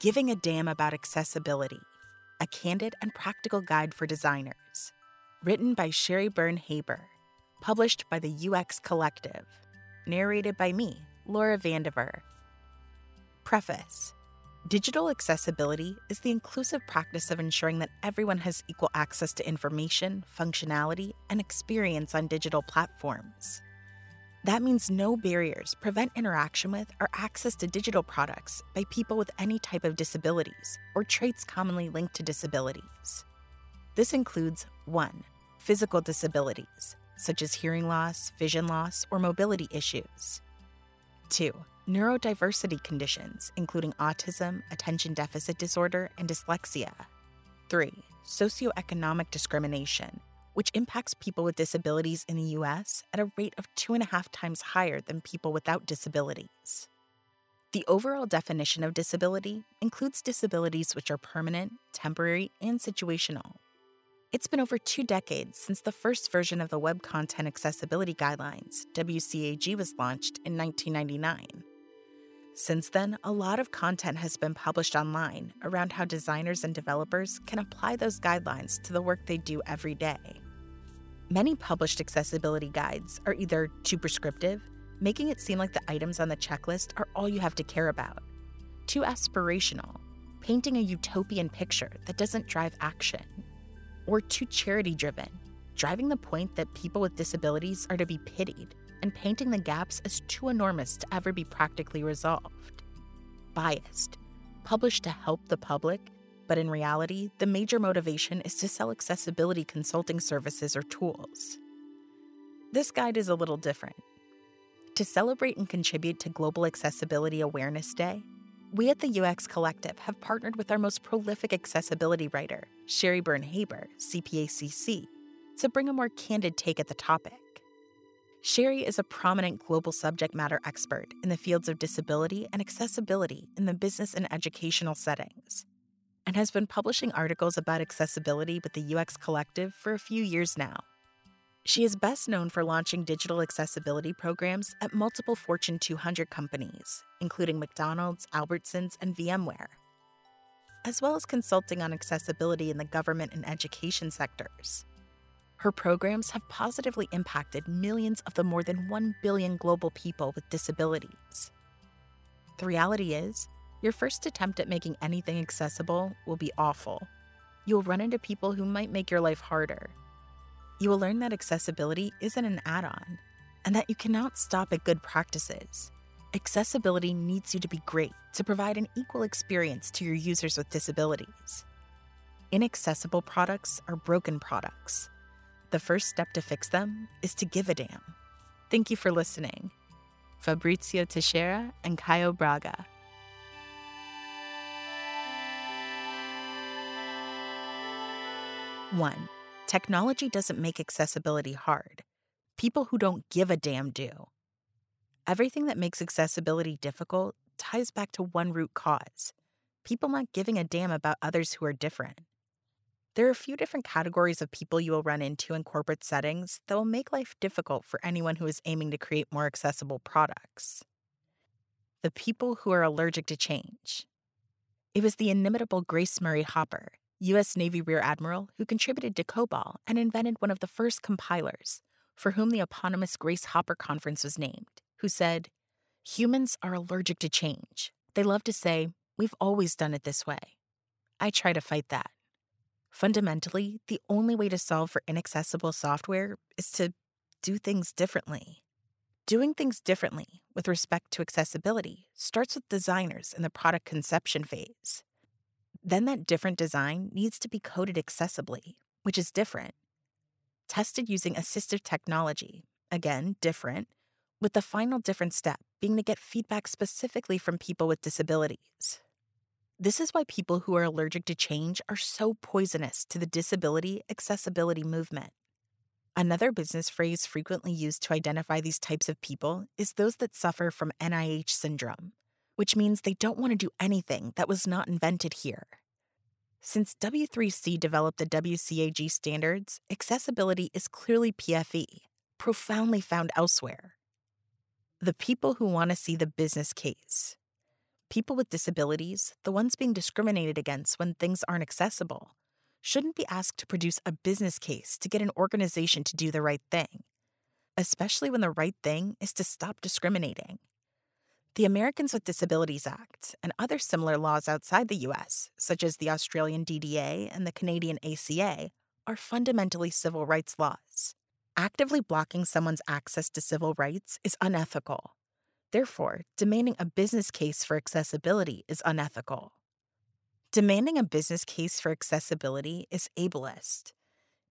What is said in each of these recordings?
Giving a Damn About Accessibility A Candid and Practical Guide for Designers. Written by Sheri Byrne Haber. Published by the UX Collective. Narrated by me, Laura Vandiver. Preface Digital accessibility is the inclusive practice of ensuring that everyone has equal access to information, functionality, and experience on digital platforms. That means no barriers prevent interaction with or access to digital products by people with any type of disabilities or traits commonly linked to disabilities. This includes 1. Physical disabilities, such as hearing loss, vision loss, or mobility issues. 2. Neurodiversity conditions, including autism, attention deficit disorder, and dyslexia. 3. Socioeconomic discrimination, which impacts people with disabilities in the US at a rate of two and a half times higher than people without disabilities. The overall definition of disability includes disabilities which are permanent, temporary, and situational. It's been over two decades since the first version of the Web Content Accessibility Guidelines, WCAG, was launched in 1999. Since then, a lot of content has been published online around how designers and developers can apply those guidelines to the work they do every day. Many published accessibility guides are either too prescriptive, making it seem like the items on the checklist are all you have to care about, too aspirational, painting a utopian picture that doesn't drive action, or too charity driven, driving the point that people with disabilities are to be pitied and painting the gaps as too enormous to ever be practically resolved. Biased, published to help the public but in reality, the major motivation is to sell accessibility consulting services or tools. This guide is a little different. To celebrate and contribute to Global Accessibility Awareness Day, we at the UX Collective have partnered with our most prolific accessibility writer, Sheri Byrne Haber, CPACC, to bring a more candid take at the topic. Sheri is a prominent global subject matter expert in the fields of disability and accessibility in the business and educational settings and has been publishing articles about accessibility with the UX Collective for a few years now. She is best known for launching digital accessibility programs at multiple Fortune 200 companies, including McDonald's, Albertsons, and VMware, as well as consulting on accessibility in the government and education sectors. Her programs have positively impacted millions of the more than 1 billion global people with disabilities. The reality is, your first attempt at making anything accessible will be awful. You'll run into people who might make your life harder. You will learn that accessibility isn't an add on, and that you cannot stop at good practices. Accessibility needs you to be great to provide an equal experience to your users with disabilities. Inaccessible products are broken products. The first step to fix them is to give a damn. Thank you for listening. Fabrizio Teixeira and Caio Braga. 1. Technology doesn't make accessibility hard. People who don't give a damn do. Everything that makes accessibility difficult ties back to one root cause people not giving a damn about others who are different. There are a few different categories of people you will run into in corporate settings that will make life difficult for anyone who is aiming to create more accessible products. The people who are allergic to change. It was the inimitable Grace Murray Hopper U.S. Navy Rear Admiral who contributed to COBOL and invented one of the first compilers, for whom the eponymous Grace Hopper Conference was named, who said, Humans are allergic to change. They love to say, We've always done it this way. I try to fight that. Fundamentally, the only way to solve for inaccessible software is to do things differently. Doing things differently with respect to accessibility starts with designers in the product conception phase. Then that different design needs to be coded accessibly, which is different. Tested using assistive technology, again, different, with the final different step being to get feedback specifically from people with disabilities. This is why people who are allergic to change are so poisonous to the disability accessibility movement. Another business phrase frequently used to identify these types of people is those that suffer from NIH syndrome, which means they don't want to do anything that was not invented here. Since W3C developed the WCAG standards, accessibility is clearly PFE, profoundly found elsewhere. The people who want to see the business case. People with disabilities, the ones being discriminated against when things aren't accessible, shouldn't be asked to produce a business case to get an organization to do the right thing, especially when the right thing is to stop discriminating. The Americans with Disabilities Act and other similar laws outside the US, such as the Australian DDA and the Canadian ACA, are fundamentally civil rights laws. Actively blocking someone's access to civil rights is unethical. Therefore, demanding a business case for accessibility is unethical. Demanding a business case for accessibility is ableist.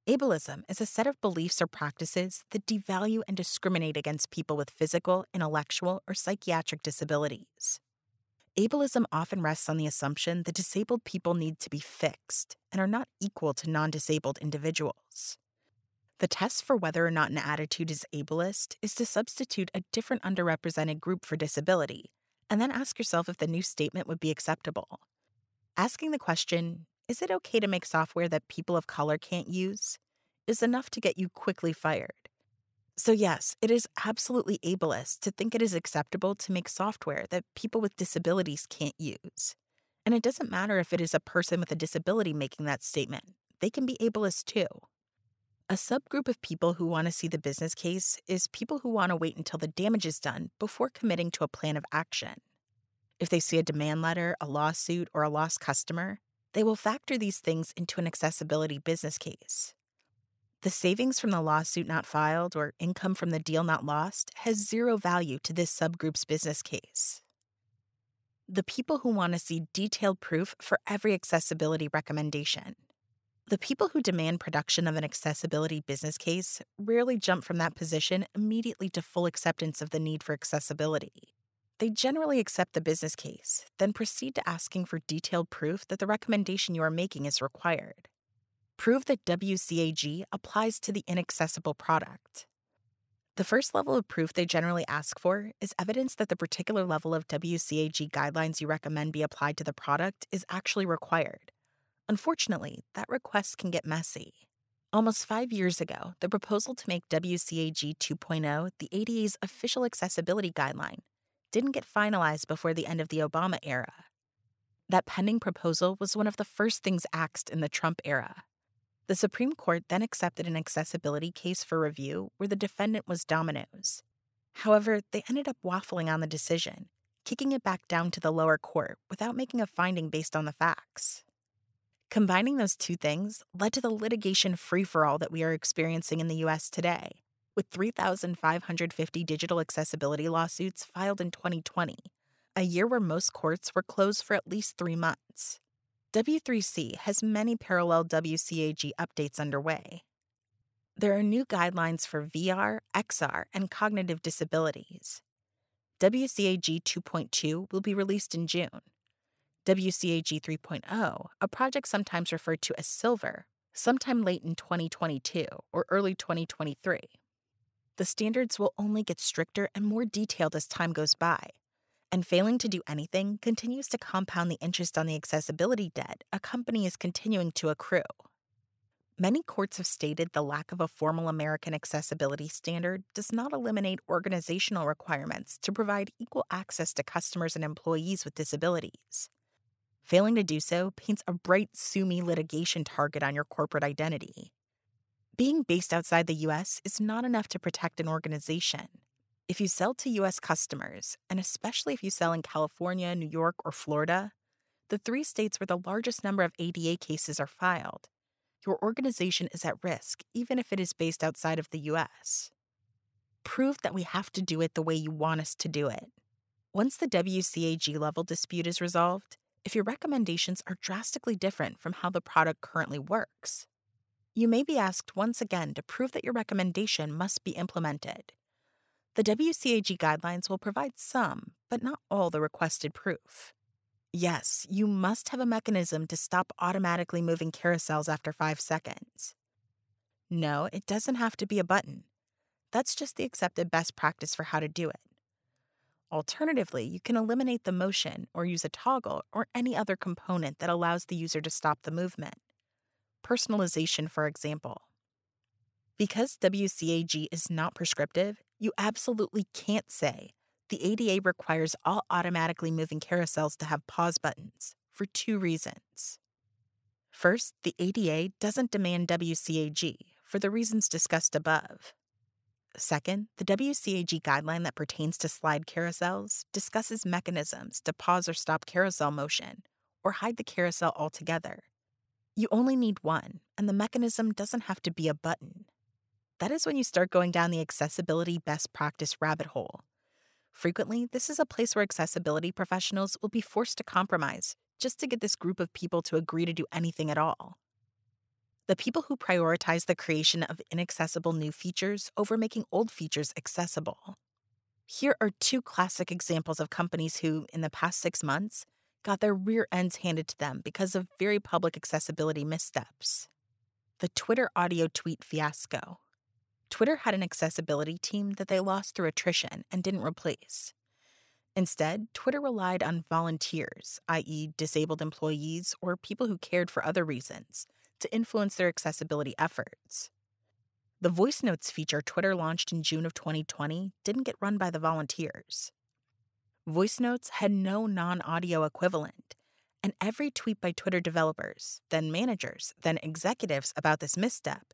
Ableism is a set of beliefs or practices that devalue and discriminate against people with physical, intellectual, or psychiatric disabilities. Ableism often rests on the assumption that disabled people need to be fixed and are not equal to non disabled individuals. The test for whether or not an attitude is ableist is to substitute a different underrepresented group for disability, and then ask yourself if the new statement would be acceptable. Asking the question, is it okay to make software that people of color can't use? is enough to get you quickly fired. So, yes, it is absolutely ableist to think it is acceptable to make software that people with disabilities can't use. And it doesn't matter if it is a person with a disability making that statement, they can be ableist too. A subgroup of people who want to see the business case is people who want to wait until the damage is done before committing to a plan of action. If they see a demand letter, a lawsuit, or a lost customer, they will factor these things into an accessibility business case. The savings from the lawsuit not filed or income from the deal not lost has zero value to this subgroup's business case. The people who want to see detailed proof for every accessibility recommendation. The people who demand production of an accessibility business case rarely jump from that position immediately to full acceptance of the need for accessibility. They generally accept the business case, then proceed to asking for detailed proof that the recommendation you are making is required. Prove that WCAG applies to the inaccessible product. The first level of proof they generally ask for is evidence that the particular level of WCAG guidelines you recommend be applied to the product is actually required. Unfortunately, that request can get messy. Almost five years ago, the proposal to make WCAG 2.0 the ADA's official accessibility guideline didn't get finalized before the end of the Obama era. That pending proposal was one of the first things axed in the Trump era. The Supreme Court then accepted an accessibility case for review where the defendant was Domino's. However, they ended up waffling on the decision, kicking it back down to the lower court without making a finding based on the facts. Combining those two things led to the litigation free for all that we are experiencing in the US today, with 3,550 digital accessibility lawsuits filed in 2020, a year where most courts were closed for at least three months. W3C has many parallel WCAG updates underway. There are new guidelines for VR, XR, and cognitive disabilities. WCAG 2.2 will be released in June, WCAG 3.0, a project sometimes referred to as Silver, sometime late in 2022 or early 2023. The standards will only get stricter and more detailed as time goes by, and failing to do anything continues to compound the interest on the accessibility debt a company is continuing to accrue. Many courts have stated the lack of a formal American accessibility standard does not eliminate organizational requirements to provide equal access to customers and employees with disabilities. Failing to do so paints a bright sue me litigation target on your corporate identity. Being based outside the US is not enough to protect an organization. If you sell to US customers, and especially if you sell in California, New York, or Florida, the three states where the largest number of ADA cases are filed, your organization is at risk even if it is based outside of the US. Prove that we have to do it the way you want us to do it. Once the WCAG level dispute is resolved, if your recommendations are drastically different from how the product currently works. You may be asked once again to prove that your recommendation must be implemented. The WCAG guidelines will provide some, but not all, the requested proof. Yes, you must have a mechanism to stop automatically moving carousels after five seconds. No, it doesn't have to be a button. That's just the accepted best practice for how to do it. Alternatively, you can eliminate the motion or use a toggle or any other component that allows the user to stop the movement. Personalization, for example. Because WCAG is not prescriptive, you absolutely can't say, the ADA requires all automatically moving carousels to have pause buttons for two reasons. First, the ADA doesn't demand WCAG for the reasons discussed above. Second, the WCAG guideline that pertains to slide carousels discusses mechanisms to pause or stop carousel motion or hide the carousel altogether. You only need one, and the mechanism doesn't have to be a button. That is when you start going down the accessibility best practice rabbit hole. Frequently, this is a place where accessibility professionals will be forced to compromise just to get this group of people to agree to do anything at all. The people who prioritize the creation of inaccessible new features over making old features accessible. Here are two classic examples of companies who, in the past six months, got their rear ends handed to them because of very public accessibility missteps. The Twitter audio tweet fiasco. Twitter had an accessibility team that they lost through attrition and didn't replace. Instead, Twitter relied on volunteers, i.e., disabled employees or people who cared for other reasons, to influence their accessibility efforts. The voice notes feature Twitter launched in June of 2020 didn't get run by the volunteers. Voice notes had no non audio equivalent, and every tweet by Twitter developers, then managers, then executives about this misstep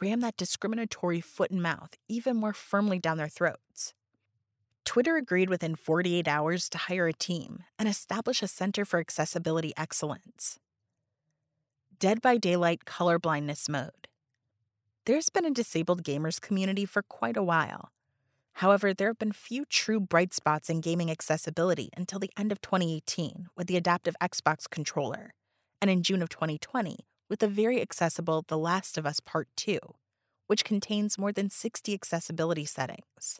rammed that discriminatory foot and mouth even more firmly down their throats. Twitter agreed within 48 hours to hire a team and establish a Center for Accessibility Excellence. Dead by Daylight Colorblindness Mode. There's been a disabled gamers community for quite a while. However, there have been few true bright spots in gaming accessibility until the end of 2018 with the adaptive Xbox controller, and in June of 2020 with the very accessible The Last of Us Part 2, which contains more than 60 accessibility settings.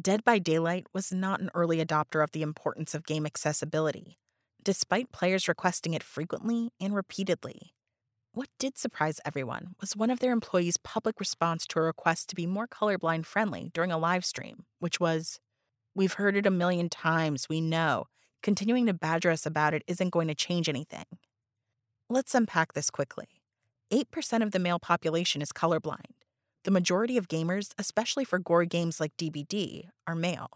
Dead by Daylight was not an early adopter of the importance of game accessibility, despite players requesting it frequently and repeatedly. What did surprise everyone was one of their employees' public response to a request to be more colorblind friendly during a live stream, which was, We've heard it a million times, we know. Continuing to badger us about it isn't going to change anything. Let's unpack this quickly. 8% of the male population is colorblind, the majority of gamers, especially for gore games like DBD, are male.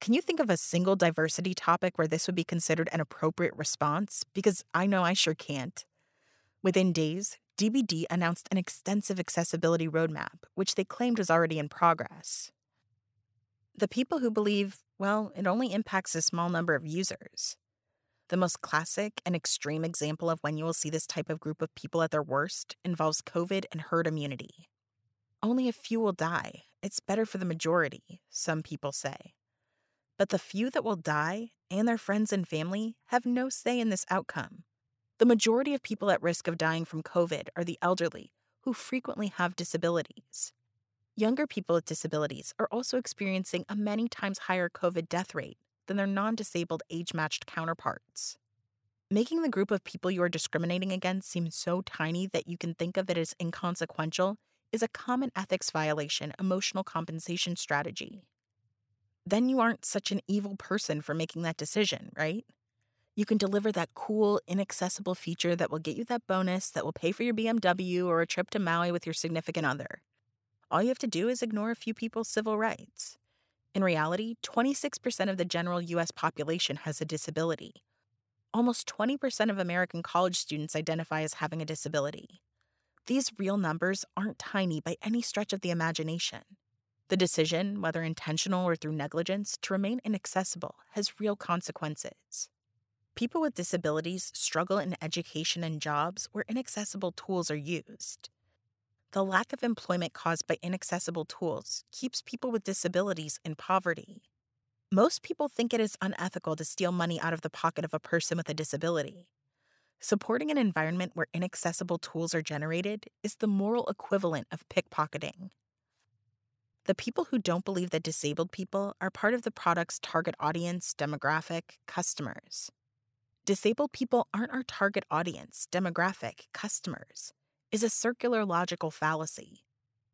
Can you think of a single diversity topic where this would be considered an appropriate response? Because I know I sure can't. Within days, DBD announced an extensive accessibility roadmap, which they claimed was already in progress. The people who believe, well, it only impacts a small number of users. The most classic and extreme example of when you will see this type of group of people at their worst involves COVID and herd immunity. Only a few will die. It's better for the majority, some people say. But the few that will die, and their friends and family, have no say in this outcome. The majority of people at risk of dying from COVID are the elderly, who frequently have disabilities. Younger people with disabilities are also experiencing a many times higher COVID death rate than their non disabled age matched counterparts. Making the group of people you are discriminating against seem so tiny that you can think of it as inconsequential is a common ethics violation emotional compensation strategy. Then you aren't such an evil person for making that decision, right? You can deliver that cool, inaccessible feature that will get you that bonus that will pay for your BMW or a trip to Maui with your significant other. All you have to do is ignore a few people's civil rights. In reality, 26% of the general US population has a disability. Almost 20% of American college students identify as having a disability. These real numbers aren't tiny by any stretch of the imagination. The decision, whether intentional or through negligence, to remain inaccessible has real consequences. People with disabilities struggle in education and jobs where inaccessible tools are used. The lack of employment caused by inaccessible tools keeps people with disabilities in poverty. Most people think it is unethical to steal money out of the pocket of a person with a disability. Supporting an environment where inaccessible tools are generated is the moral equivalent of pickpocketing. The people who don't believe that disabled people are part of the product's target audience, demographic, customers. Disabled people aren't our target audience, demographic, customers, is a circular logical fallacy.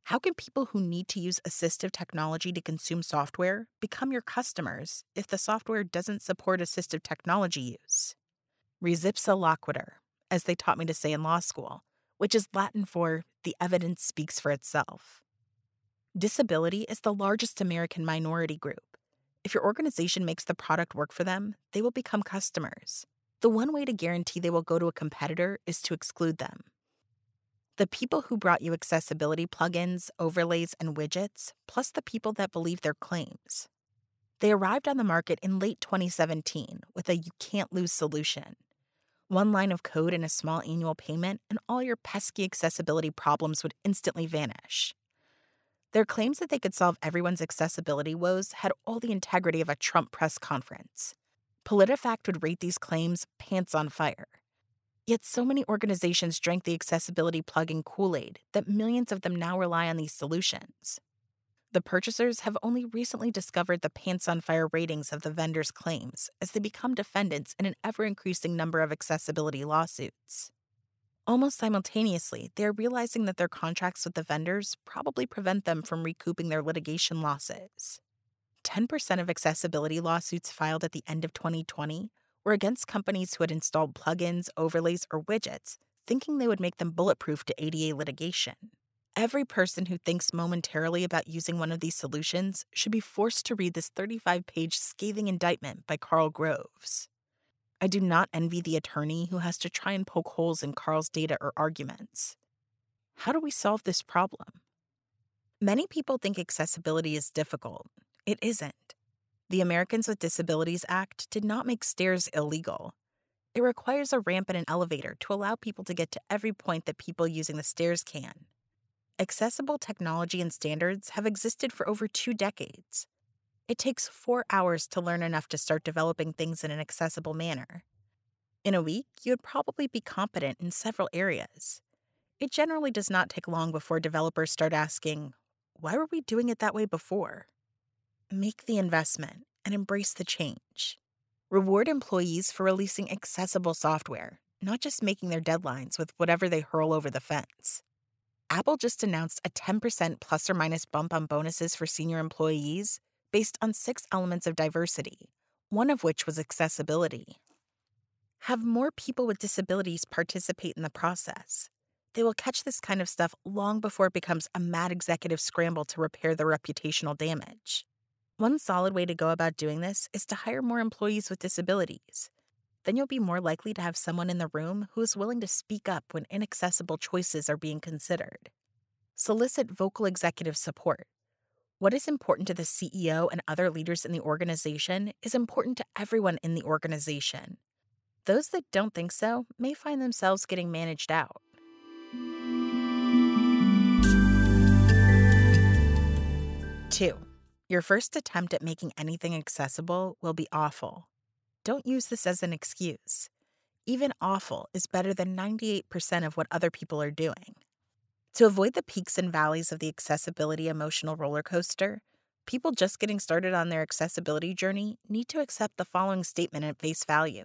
How can people who need to use assistive technology to consume software become your customers if the software doesn't support assistive technology use? Res ipsa loquitur, as they taught me to say in law school, which is Latin for the evidence speaks for itself. Disability is the largest American minority group. If your organization makes the product work for them, they will become customers. The one way to guarantee they will go to a competitor is to exclude them. The people who brought you accessibility plugins, overlays, and widgets, plus the people that believe their claims. They arrived on the market in late 2017 with a you can't lose solution. One line of code and a small annual payment, and all your pesky accessibility problems would instantly vanish. Their claims that they could solve everyone's accessibility woes had all the integrity of a Trump press conference. PolitiFact would rate these claims pants on fire. Yet so many organizations drank the accessibility plug in Kool Aid that millions of them now rely on these solutions. The purchasers have only recently discovered the pants on fire ratings of the vendors' claims as they become defendants in an ever increasing number of accessibility lawsuits. Almost simultaneously, they are realizing that their contracts with the vendors probably prevent them from recouping their litigation losses. 10% of accessibility lawsuits filed at the end of 2020 were against companies who had installed plugins, overlays, or widgets, thinking they would make them bulletproof to ADA litigation. Every person who thinks momentarily about using one of these solutions should be forced to read this 35 page scathing indictment by Karl Groves. I do not envy the attorney who has to try and poke holes in Karl's data or arguments. How do we solve this problem? Many people think accessibility is difficult. It isn't. The Americans with Disabilities Act did not make stairs illegal. It requires a ramp and an elevator to allow people to get to every point that people using the stairs can. Accessible technology and standards have existed for over two decades. It takes four hours to learn enough to start developing things in an accessible manner. In a week, you would probably be competent in several areas. It generally does not take long before developers start asking, why were we doing it that way before? Make the investment and embrace the change. Reward employees for releasing accessible software, not just making their deadlines with whatever they hurl over the fence. Apple just announced a 10% plus or minus bump on bonuses for senior employees based on six elements of diversity, one of which was accessibility. Have more people with disabilities participate in the process. They will catch this kind of stuff long before it becomes a mad executive scramble to repair their reputational damage. One solid way to go about doing this is to hire more employees with disabilities. Then you'll be more likely to have someone in the room who is willing to speak up when inaccessible choices are being considered. Solicit vocal executive support what is important to the CEO and other leaders in the organization is important to everyone in the organization. Those that don't think so may find themselves getting managed out. Two, your first attempt at making anything accessible will be awful. Don't use this as an excuse. Even awful is better than 98% of what other people are doing. To avoid the peaks and valleys of the accessibility emotional roller coaster, people just getting started on their accessibility journey need to accept the following statement at face value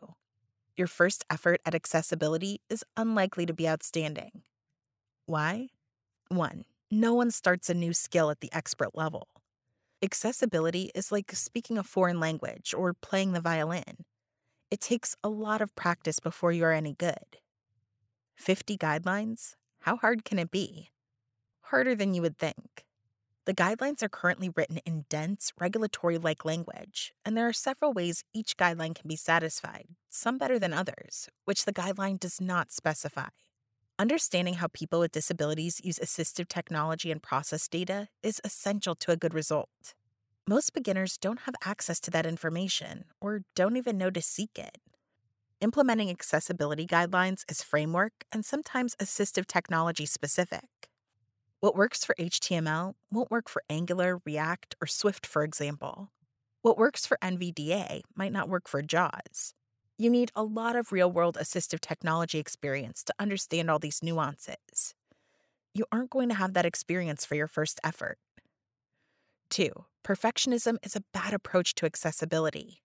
Your first effort at accessibility is unlikely to be outstanding. Why? 1. No one starts a new skill at the expert level. Accessibility is like speaking a foreign language or playing the violin. It takes a lot of practice before you are any good. 50 guidelines? How hard can it be? Harder than you would think. The guidelines are currently written in dense, regulatory like language, and there are several ways each guideline can be satisfied, some better than others, which the guideline does not specify. Understanding how people with disabilities use assistive technology and process data is essential to a good result. Most beginners don't have access to that information or don't even know to seek it. Implementing accessibility guidelines is framework and sometimes assistive technology specific. What works for HTML won't work for Angular, React, or Swift, for example. What works for NVDA might not work for JAWS. You need a lot of real world assistive technology experience to understand all these nuances. You aren't going to have that experience for your first effort. 2. Perfectionism is a bad approach to accessibility.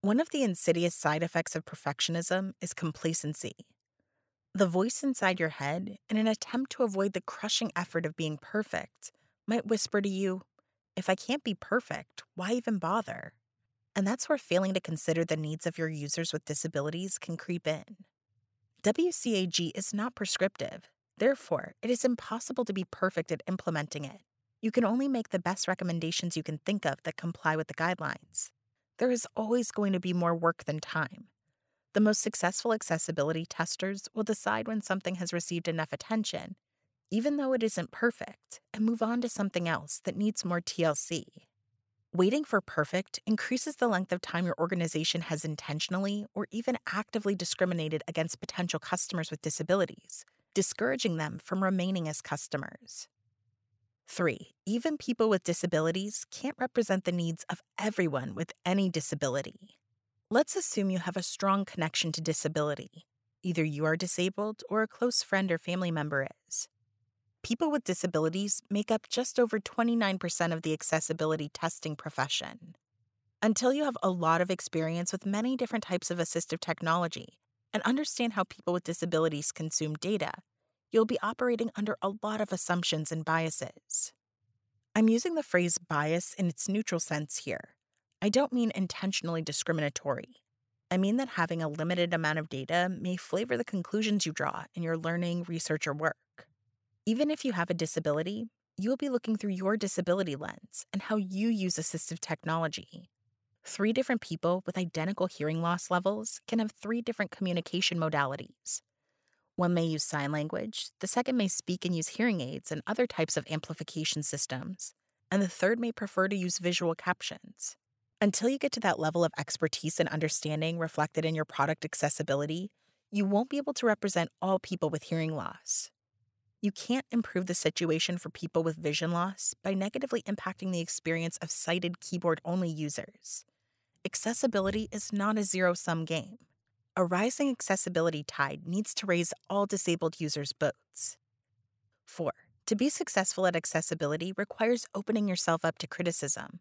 One of the insidious side effects of perfectionism is complacency. The voice inside your head, in an attempt to avoid the crushing effort of being perfect, might whisper to you, If I can't be perfect, why even bother? And that's where failing to consider the needs of your users with disabilities can creep in. WCAG is not prescriptive, therefore, it is impossible to be perfect at implementing it. You can only make the best recommendations you can think of that comply with the guidelines. There is always going to be more work than time. The most successful accessibility testers will decide when something has received enough attention, even though it isn't perfect, and move on to something else that needs more TLC. Waiting for perfect increases the length of time your organization has intentionally or even actively discriminated against potential customers with disabilities, discouraging them from remaining as customers. 3. Even people with disabilities can't represent the needs of everyone with any disability. Let's assume you have a strong connection to disability. Either you are disabled or a close friend or family member is people with disabilities make up just over 29% of the accessibility testing profession. Until you have a lot of experience with many different types of assistive technology and understand how people with disabilities consume data, you'll be operating under a lot of assumptions and biases. I'm using the phrase bias in its neutral sense here. I don't mean intentionally discriminatory. I mean that having a limited amount of data may flavor the conclusions you draw in your learning, research, or work. Even if you have a disability, you'll be looking through your disability lens and how you use assistive technology. Three different people with identical hearing loss levels can have three different communication modalities. One may use sign language, the second may speak and use hearing aids and other types of amplification systems, and the third may prefer to use visual captions. Until you get to that level of expertise and understanding reflected in your product accessibility, you won't be able to represent all people with hearing loss. You can't improve the situation for people with vision loss by negatively impacting the experience of sighted keyboard only users. Accessibility is not a zero sum game. A rising accessibility tide needs to raise all disabled users' boats. 4. To be successful at accessibility requires opening yourself up to criticism.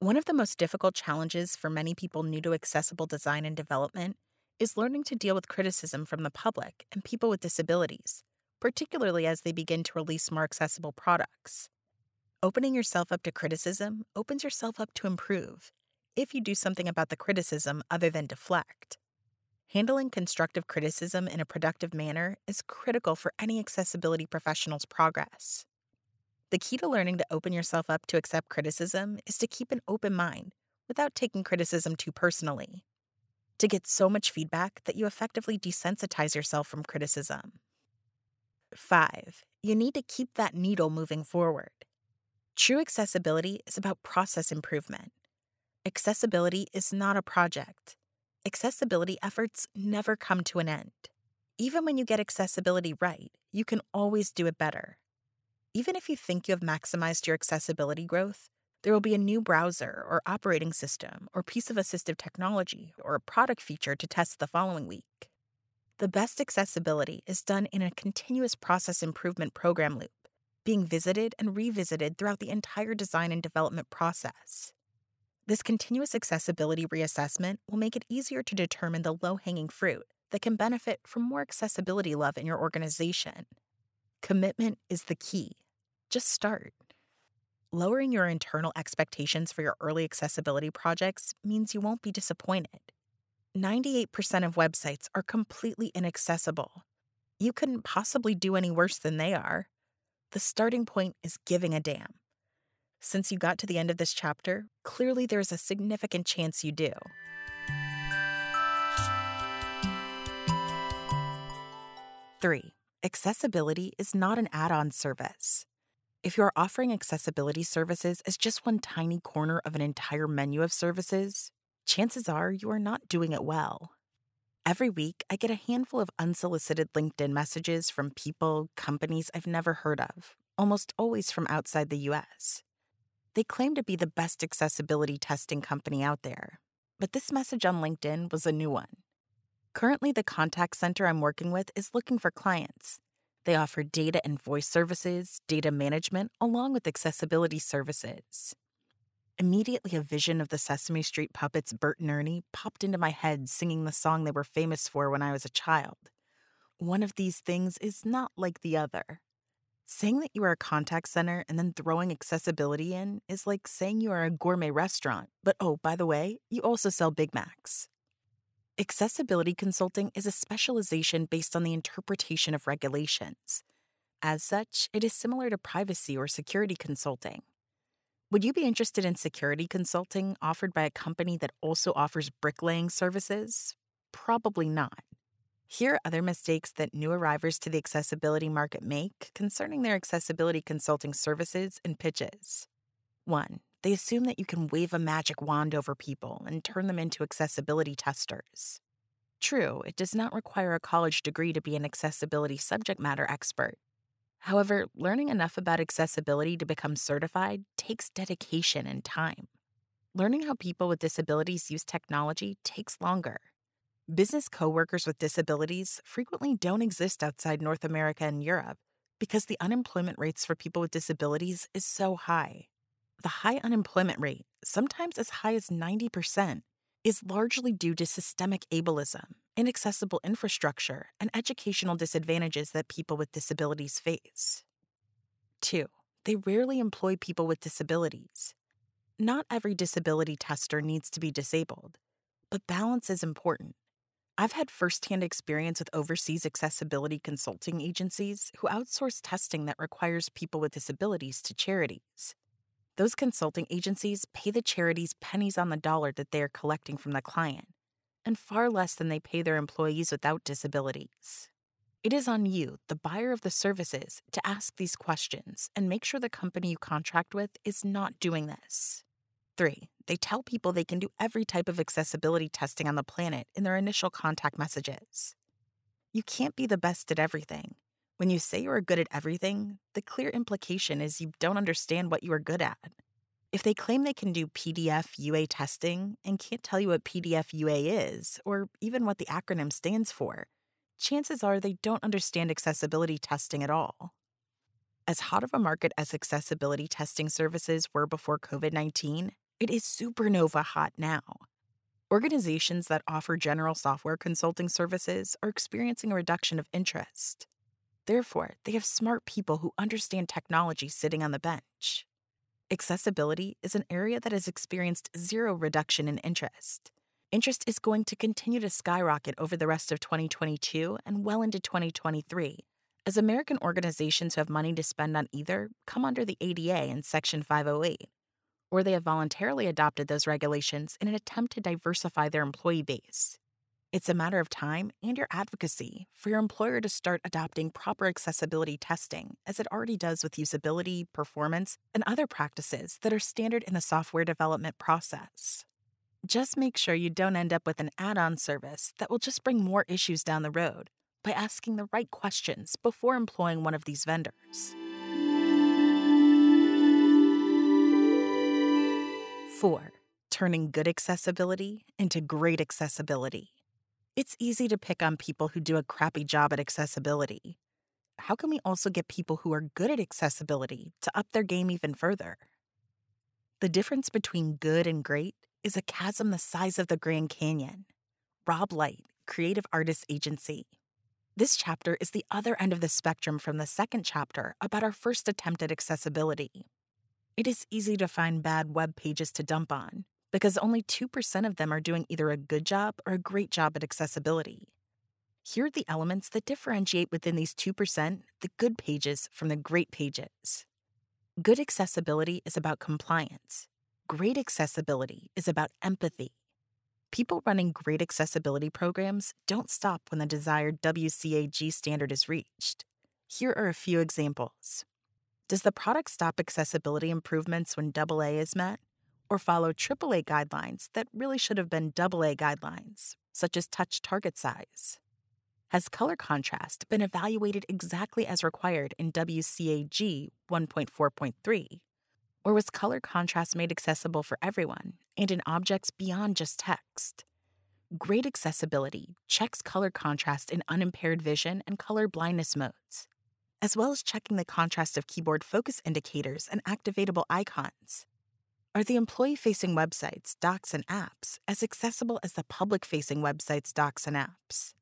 One of the most difficult challenges for many people new to accessible design and development is learning to deal with criticism from the public and people with disabilities particularly as they begin to release more accessible products. Opening yourself up to criticism opens yourself up to improve if you do something about the criticism other than deflect. Handling constructive criticism in a productive manner is critical for any accessibility professional's progress. The key to learning to open yourself up to accept criticism is to keep an open mind without taking criticism too personally. To get so much feedback that you effectively desensitize yourself from criticism. Five, you need to keep that needle moving forward. True accessibility is about process improvement. Accessibility is not a project. Accessibility efforts never come to an end. Even when you get accessibility right, you can always do it better. Even if you think you have maximized your accessibility growth, there will be a new browser or operating system or piece of assistive technology or a product feature to test the following week. The best accessibility is done in a continuous process improvement program loop, being visited and revisited throughout the entire design and development process. This continuous accessibility reassessment will make it easier to determine the low hanging fruit that can benefit from more accessibility love in your organization. Commitment is the key. Just start. Lowering your internal expectations for your early accessibility projects means you won't be disappointed. 98% of websites are completely inaccessible. You couldn't possibly do any worse than they are. The starting point is giving a damn. Since you got to the end of this chapter, clearly there's a significant chance you do. Three, accessibility is not an add on service. If you're offering accessibility services as just one tiny corner of an entire menu of services, chances are you are not doing it well. Every week, I get a handful of unsolicited LinkedIn messages from people, companies I've never heard of, almost always from outside the US. They claim to be the best accessibility testing company out there, but this message on LinkedIn was a new one. Currently, the contact center I'm working with is looking for clients. They offer data and voice services, data management, along with accessibility services. Immediately, a vision of the Sesame Street puppets Bert and Ernie popped into my head singing the song they were famous for when I was a child. One of these things is not like the other. Saying that you are a contact center and then throwing accessibility in is like saying you are a gourmet restaurant, but oh, by the way, you also sell Big Macs. Accessibility consulting is a specialization based on the interpretation of regulations. As such, it is similar to privacy or security consulting. Would you be interested in security consulting offered by a company that also offers bricklaying services? Probably not. Here are other mistakes that new arrivers to the accessibility market make concerning their accessibility consulting services and pitches. 1. They assume that you can wave a magic wand over people and turn them into accessibility testers. True, it does not require a college degree to be an accessibility subject matter expert. However, learning enough about accessibility to become certified takes dedication and time. Learning how people with disabilities use technology takes longer. Business coworkers with disabilities frequently don't exist outside North America and Europe because the unemployment rates for people with disabilities is so high. The high unemployment rate, sometimes as high as 90%, is largely due to systemic ableism, inaccessible infrastructure, and educational disadvantages that people with disabilities face. 2. They rarely employ people with disabilities. Not every disability tester needs to be disabled, but balance is important. I've had firsthand experience with overseas accessibility consulting agencies who outsource testing that requires people with disabilities to charities. Those consulting agencies pay the charities pennies on the dollar that they are collecting from the client, and far less than they pay their employees without disabilities. It is on you, the buyer of the services, to ask these questions and make sure the company you contract with is not doing this. 3. They tell people they can do every type of accessibility testing on the planet in their initial contact messages. You can't be the best at everything, when you say you are good at everything, the clear implication is you don't understand what you are good at. If they claim they can do PDF UA testing and can't tell you what PDF UA is, or even what the acronym stands for, chances are they don't understand accessibility testing at all. As hot of a market as accessibility testing services were before COVID 19, it is supernova hot now. Organizations that offer general software consulting services are experiencing a reduction of interest. Therefore, they have smart people who understand technology sitting on the bench. Accessibility is an area that has experienced zero reduction in interest. Interest is going to continue to skyrocket over the rest of 2022 and well into 2023, as American organizations who have money to spend on either come under the ADA in Section 508, or they have voluntarily adopted those regulations in an attempt to diversify their employee base. It's a matter of time and your advocacy for your employer to start adopting proper accessibility testing, as it already does with usability, performance, and other practices that are standard in the software development process. Just make sure you don't end up with an add on service that will just bring more issues down the road by asking the right questions before employing one of these vendors. 4. Turning good accessibility into great accessibility. It's easy to pick on people who do a crappy job at accessibility. How can we also get people who are good at accessibility to up their game even further? The difference between good and great is a chasm the size of the Grand Canyon. Rob Light, Creative Artists Agency. This chapter is the other end of the spectrum from the second chapter about our first attempt at accessibility. It is easy to find bad web pages to dump on, because only 2% of them are doing either a good job or a great job at accessibility. Here are the elements that differentiate within these 2% the good pages from the great pages. Good accessibility is about compliance. Great accessibility is about empathy. People running great accessibility programs don't stop when the desired WCAG standard is reached. Here are a few examples. Does the product stop accessibility improvements when AA is met? Or follow AAA guidelines that really should have been AA guidelines, such as touch target size? Has color contrast been evaluated exactly as required in WCAG 1.4.3? Or was color contrast made accessible for everyone and in objects beyond just text? Great accessibility checks color contrast in unimpaired vision and color blindness modes, as well as checking the contrast of keyboard focus indicators and activatable icons. Are the employee facing websites, docs, and apps as accessible as the public facing websites, docs, and apps?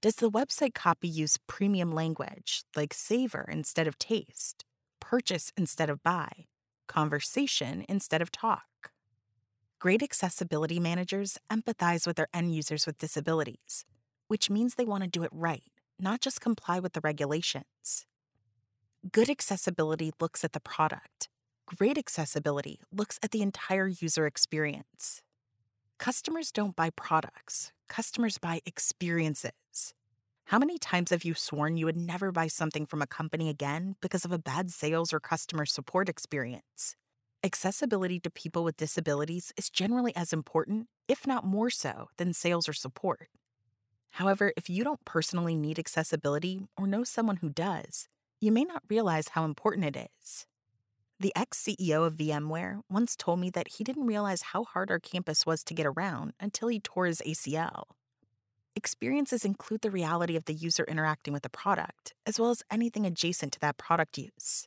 Does the website copy use premium language like savor instead of taste, purchase instead of buy, conversation instead of talk? Great accessibility managers empathize with their end users with disabilities, which means they want to do it right, not just comply with the regulations. Good accessibility looks at the product. Great accessibility looks at the entire user experience. Customers don't buy products, customers buy experiences. How many times have you sworn you would never buy something from a company again because of a bad sales or customer support experience? Accessibility to people with disabilities is generally as important, if not more so, than sales or support. However, if you don't personally need accessibility or know someone who does, you may not realize how important it is. The ex CEO of VMware once told me that he didn't realize how hard our campus was to get around until he tore his ACL. Experiences include the reality of the user interacting with the product, as well as anything adjacent to that product use.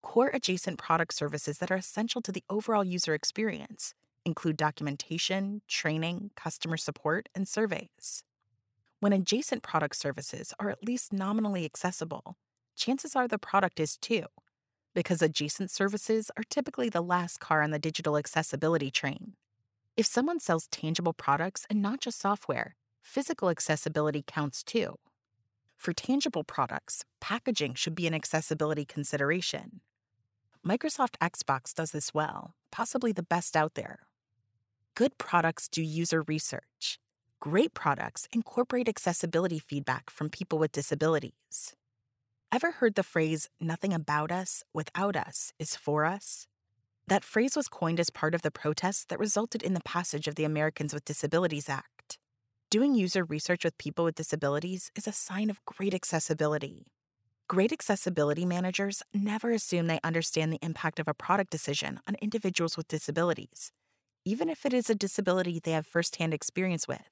Core adjacent product services that are essential to the overall user experience include documentation, training, customer support, and surveys. When adjacent product services are at least nominally accessible, chances are the product is too, because adjacent services are typically the last car on the digital accessibility train. If someone sells tangible products and not just software, physical accessibility counts too. For tangible products, packaging should be an accessibility consideration. Microsoft Xbox does this well, possibly the best out there. Good products do user research. Great products incorporate accessibility feedback from people with disabilities. Ever heard the phrase, nothing about us without us is for us? That phrase was coined as part of the protests that resulted in the passage of the Americans with Disabilities Act. Doing user research with people with disabilities is a sign of great accessibility. Great accessibility managers never assume they understand the impact of a product decision on individuals with disabilities, even if it is a disability they have firsthand experience with.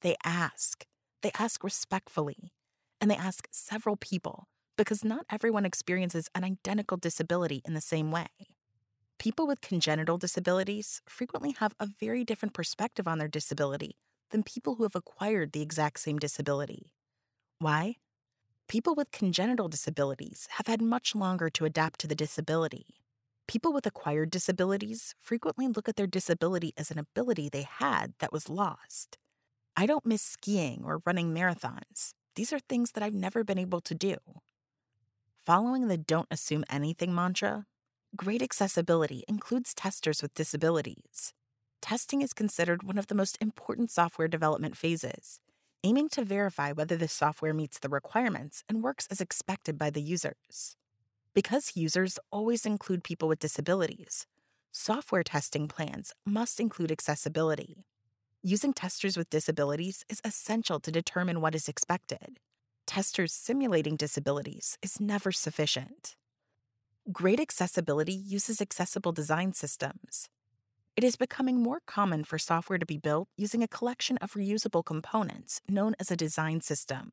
They ask. They ask respectfully. And they ask several people because not everyone experiences an identical disability in the same way. People with congenital disabilities frequently have a very different perspective on their disability than people who have acquired the exact same disability. Why? People with congenital disabilities have had much longer to adapt to the disability. People with acquired disabilities frequently look at their disability as an ability they had that was lost. I don't miss skiing or running marathons. These are things that I've never been able to do. Following the don't assume anything mantra, great accessibility includes testers with disabilities. Testing is considered one of the most important software development phases, aiming to verify whether the software meets the requirements and works as expected by the users. Because users always include people with disabilities, software testing plans must include accessibility. Using testers with disabilities is essential to determine what is expected. Testers simulating disabilities is never sufficient. Great accessibility uses accessible design systems. It is becoming more common for software to be built using a collection of reusable components known as a design system.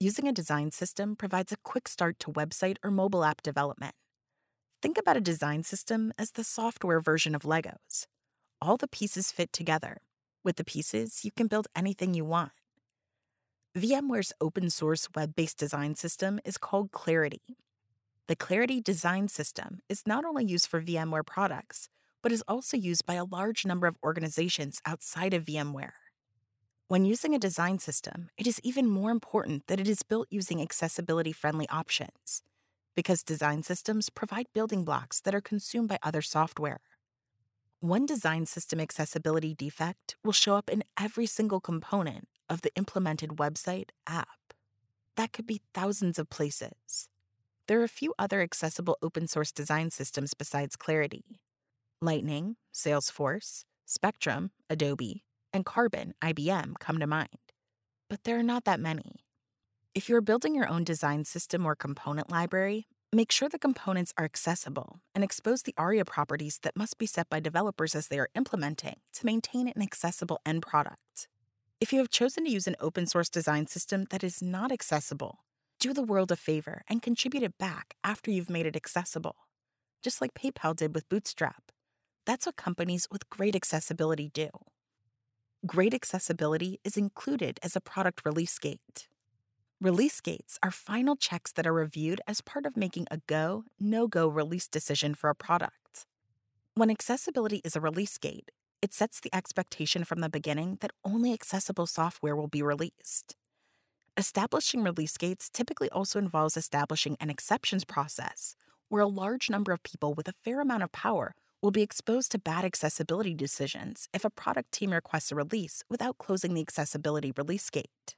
Using a design system provides a quick start to website or mobile app development. Think about a design system as the software version of Legos. All the pieces fit together, with the pieces, you can build anything you want. VMware's open source web based design system is called Clarity. The Clarity design system is not only used for VMware products, but is also used by a large number of organizations outside of VMware. When using a design system, it is even more important that it is built using accessibility friendly options, because design systems provide building blocks that are consumed by other software. One design system accessibility defect will show up in every single component of the implemented website app. That could be thousands of places. There are a few other accessible open source design systems besides Clarity Lightning, Salesforce, Spectrum, Adobe, and Carbon, IBM come to mind. But there are not that many. If you're building your own design system or component library, Make sure the components are accessible and expose the ARIA properties that must be set by developers as they are implementing to maintain an accessible end product. If you have chosen to use an open source design system that is not accessible, do the world a favor and contribute it back after you've made it accessible. Just like PayPal did with Bootstrap. That's what companies with great accessibility do. Great accessibility is included as a product release gate. Release gates are final checks that are reviewed as part of making a go, no go release decision for a product. When accessibility is a release gate, it sets the expectation from the beginning that only accessible software will be released. Establishing release gates typically also involves establishing an exceptions process, where a large number of people with a fair amount of power will be exposed to bad accessibility decisions if a product team requests a release without closing the accessibility release gate.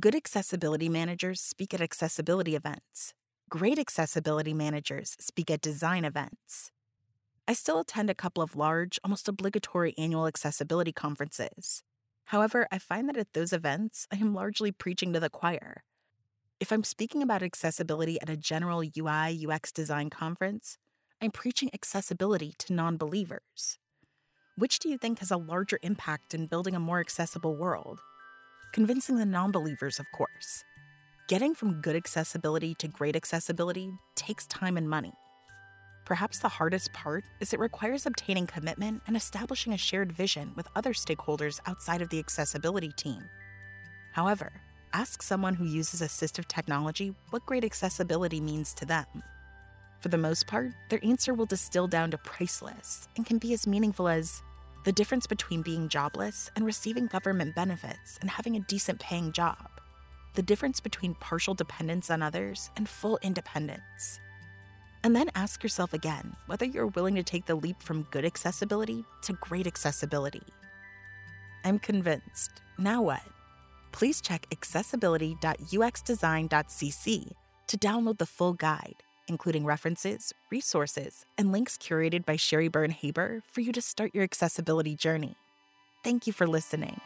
Good accessibility managers speak at accessibility events. Great accessibility managers speak at design events. I still attend a couple of large, almost obligatory annual accessibility conferences. However, I find that at those events, I am largely preaching to the choir. If I'm speaking about accessibility at a general UI UX design conference, I'm preaching accessibility to non believers. Which do you think has a larger impact in building a more accessible world? Convincing the non believers, of course. Getting from good accessibility to great accessibility takes time and money. Perhaps the hardest part is it requires obtaining commitment and establishing a shared vision with other stakeholders outside of the accessibility team. However, ask someone who uses assistive technology what great accessibility means to them. For the most part, their answer will distill down to priceless and can be as meaningful as the difference between being jobless and receiving government benefits and having a decent paying job, the difference between partial dependence on others and full independence. And then ask yourself again whether you're willing to take the leap from good accessibility to great accessibility. I'm convinced. Now what? Please check accessibility.uxdesign.cc to download the full guide including references, resources, and links curated by Sheri Byrne Haber for you to start your accessibility journey. Thank you for listening.